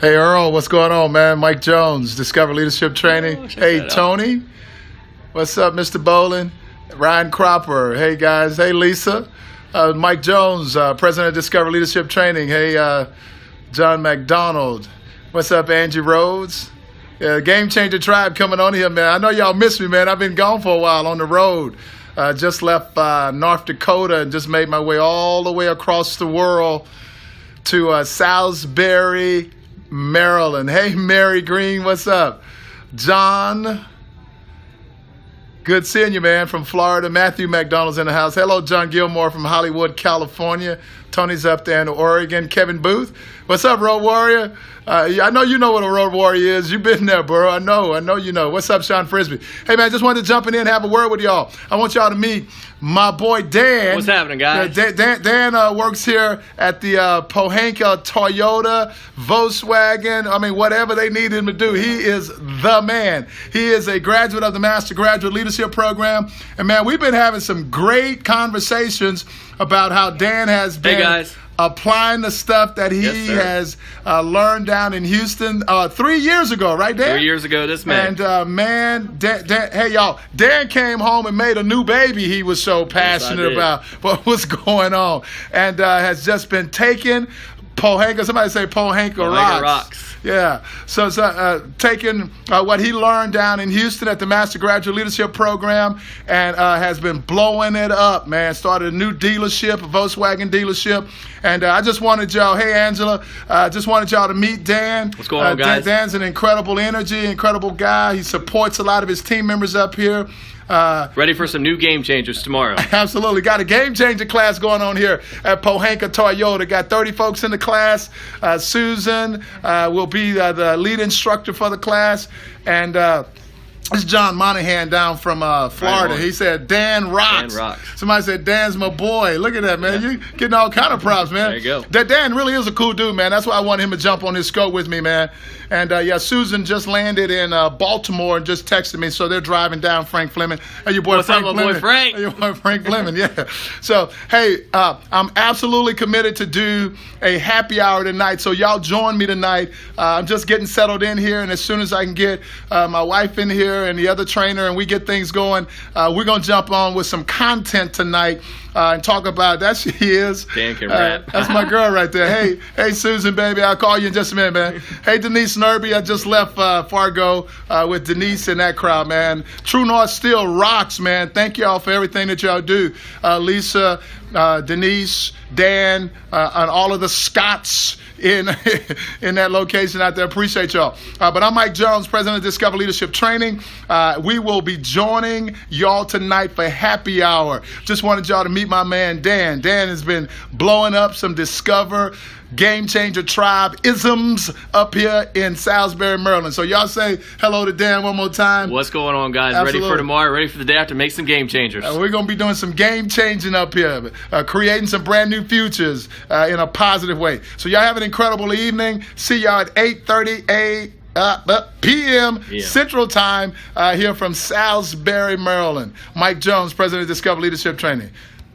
Hey Earl, what's going on, man? Mike Jones, Discover Leadership Training. Oh, hey that out. Tony, what's up, Mr. Bolin? Ryan Cropper. Hey guys. Hey Lisa. Uh, Mike Jones, uh, President of Discover Leadership Training. Hey uh, John McDonald. What's up, Angie Rhodes? Yeah, Game Changer Tribe coming on here, man. I know y'all miss me, man. I've been gone for a while on the road. Uh, just left uh, North Dakota and just made my way all the way across the world to uh, Salisbury, Maryland. Hey, Mary Green, what's up? John, good seeing you, man, from Florida. Matthew McDonald's in the house. Hello, John Gilmore from Hollywood, California. Tony's up there in Oregon. Kevin Booth, what's up, Road Warrior? Uh, I know you know what a Road Warrior is. You've been there, bro. I know. I know you know. What's up, Sean Frisbee? Hey, man, just wanted to jump in and have a word with y'all. I want y'all to meet my boy Dan. What's happening, guys? Dan, Dan, Dan uh, works here at the uh, Pohanka Toyota, Volkswagen. I mean, whatever they need him to do, he is the man. He is a graduate of the Master Graduate Leadership Program. And man, we've been having some great conversations about how Dan has been guys. applying the stuff that he Yes, has uh, learned down in Houston uh, three years ago, right, Dan? Three years ago this man. And uh, man, Dan, Dan, hey y'all, Dan came home and made a new baby. He was so passionate did. about what was going on, and uh, has just been taking Pohanka. Somebody say Pohanka, Pohanka rocks. rocks. Yeah. So, so uh, taking uh, what he learned down in Houston at the Master Graduate Leadership Program and uh, has been blowing it up, man. Started a new dealership, a Volkswagen dealership. And uh, I just wanted y'all, hey, Angela, uh, just wanted y'all to meet Dan. What's going Uh, on, Dan- guys? Dan's an incredible energy, incredible guy. He supports a lot of his team members up here. Uh, Ready for some new game changers tomorrow. Absolutely. Got a game changer class going on here at Pohanka Toyota. Got 30 folks in the class. Uh, Susan uh, will be uh, the lead instructor for the class. And this is John Monahan down from uh, Florida. He said, Dan rocks. Dan rocks. Somebody said, Dan's my boy. Look at that, man. You getting all kind of props, man. There you go. That Dan really is a cool dude, man. That's why I want him to jump on his scope with me, man. And uh, yeah, Susan just landed in uh, Baltimore and just texted me, so they're driving down Frank Fleming. Hey, your boy What's up, Frank my boy Fleming. Frank? Hey, your boy Frank Fleming, yeah. So hey, uh, I'm absolutely committed to do a happy hour tonight. So y'all join me tonight. Uh, I'm just getting settled in here, and as soon as I can get uh, my wife in here and the other trainer, and we get things going, uh, we're gonna jump on with some content tonight. Uh, and talk about that she is. Dan can Uh, rap. that's my girl right there. Hey, hey, Susan, baby, I'll call you in just a minute, man. Hey, Denise Nerby, I just left uh, Fargo uh, with Denise and that crowd, man. True North still rocks, man. Thank y'all for everything that y'all do. Uh, Lisa, uh, Denise, Dan, uh, and all of the Scots in in that location out there. Appreciate y'all. Uh, but I'm Mike Jones, president of Discover Leadership Training. Uh, we will be joining y'all tonight for happy hour. Just wanted y'all to meet my man Dan. Dan has been blowing up some Discover Game Changer Tribe isms up here in Salisbury, Maryland. So y'all say hello to Dan one more time. What's going on, guys? Ready for tomorrow? Ready for the day after? Make some game changers. Uh, we're going to be doing some game changing up here, creating some brand new futures uh, in a positive way. So y'all have an incredible evening. See y'all at 8:30 a. Uh, uh, p.m. Yeah. Central Time uh, here from Salisbury, Maryland. Mike Jones, President of Discover Leadership Training.